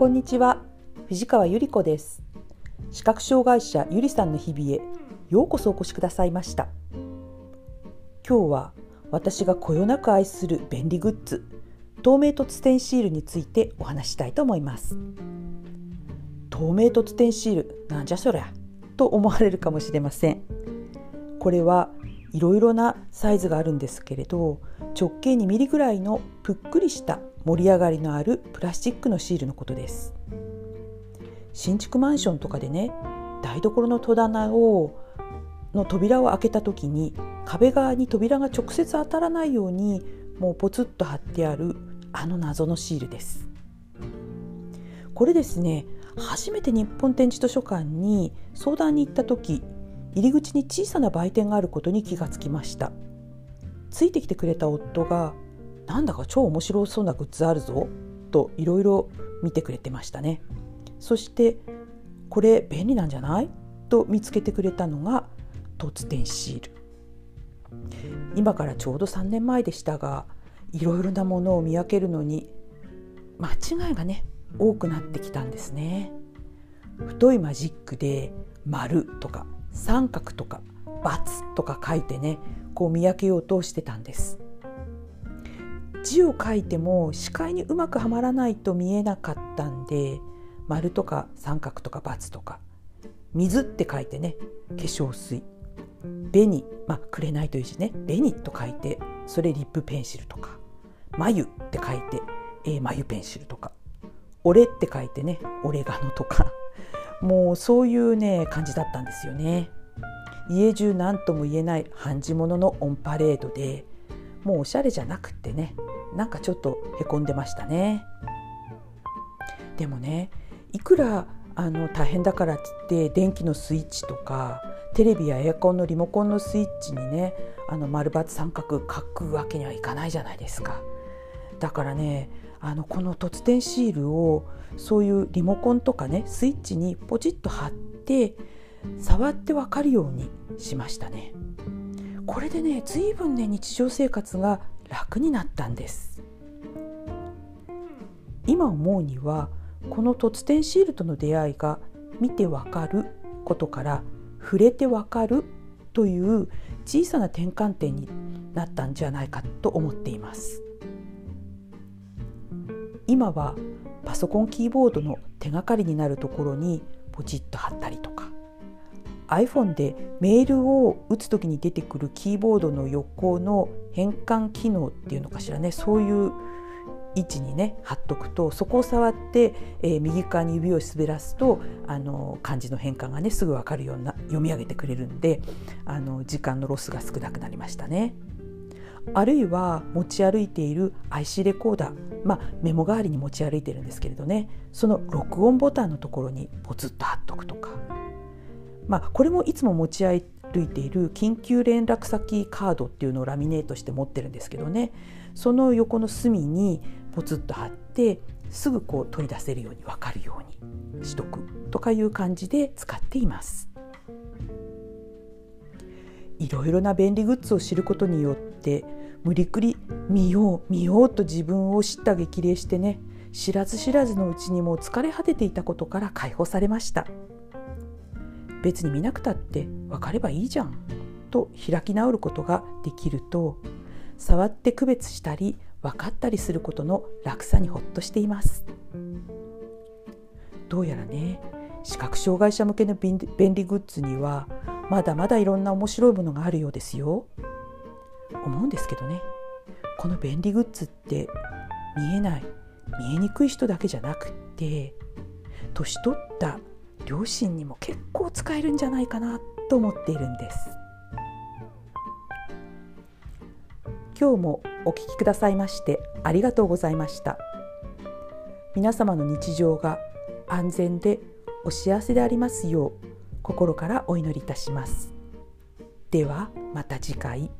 こんにちは。藤川ゆり子です。視覚障害者ゆりさんの日々へようこそお越しくださいました。今日は私がこよなく愛する便利グッズ透明凸点シールについてお話したいと思います。透明凸点シールなんじゃそりゃと思われるかもしれません。これはいろいろなサイズがあるんですけれど直径2ミリぐらいのぷっくりした盛り上がりのあるプラスチックのシールのことです。新築マンションとかでね台所の戸棚をの扉を開けた時に壁側に扉が直接当たらないようにもうポツッと貼ってあるあの謎のシールです。これですね初めて日本展示図書館に相談に行った時入り口に小さな売店があることに気がつきました。ついてきてくれた夫がなんだか超面白そうなグッズあるぞといろいろ見てくれてましたね。そしてこれ便利なんじゃない？と見つけてくれたのが凸点シール。今からちょうど3年前でしたがいろいろなものを見分けるのに間違いがね多くなってきたんですね。太いマジックで丸とか三角とか×とか書いてねこう見分けようとしてたんです。字を書いても視界にうまくはまらないと見えなかったんで丸とか三角とか×とか水って書いてね化粧水。紅まあ紅という字ね。紅と書いてそれリップペンシルとか。眉って書いて、えー、眉ペンシルとか。俺って書いてねオレガノとか。もうそういうね感じだったんですよね。家中何とも言えない半地物のオンパレードでもうおしゃれじゃなくってねなんかちょっとへこんでましたね。でもねいくらあの大変だからっつって電気のスイッチとかテレビやエアコンのリモコンのスイッチにねあの丸×三角書くわけにはいかないじゃないですか。だからねあのこの凸点シールをそういうリモコンとかねスイッチにポチッと貼って触ってわかるようにしましたね。これでね随分ね日常生活が楽になったんです。今思うにはこの凸点シールとの出会いが見てわかることから触れてわかるという小さな転換点になったんじゃないかと思っています。今はパソコンキーボードの手がかりになるところにポチッと貼ったりとか iPhone でメールを打つ時に出てくるキーボードの横の変換機能っていうのかしらねそういう位置にね貼っとくとそこを触って、えー、右側に指を滑らすとあの漢字の変換がねすぐ分かるような読み上げてくれるんであの時間のロスが少なくなりましたね。あるいは持ち歩いている IC レコーダー、まあ、メモ代わりに持ち歩いてるんですけれどねその録音ボタンのところにポツッと貼っとくとか、まあ、これもいつも持ち歩いている緊急連絡先カードっていうのをラミネートして持ってるんですけどねその横の隅にポツッと貼ってすぐこう取り出せるように分かるようにしとくとかいう感じで使っています。いろいろな便利グッズを知ることによって無理くり見よう見ようと自分を知った激励してね知らず知らずのうちにもう疲れ果てていたことから解放されました別に見なくたって分かればいいじゃん。と開き直ることができると触って区別したり分かったりすることの楽さにほっとしています。どうやらね視覚障害者向けの便利グッズにはまだまだいろんな面白いものがあるようですよ。思うんですけどねこの便利グッズって見えない見えにくい人だけじゃなくって年取った両親にも結構使えるんじゃないかなと思っているんです。今日もお聞きくださいましてありがとうございました。皆様の日常が安全でお幸せでありますよう心からお祈りいたします。ではまた次回。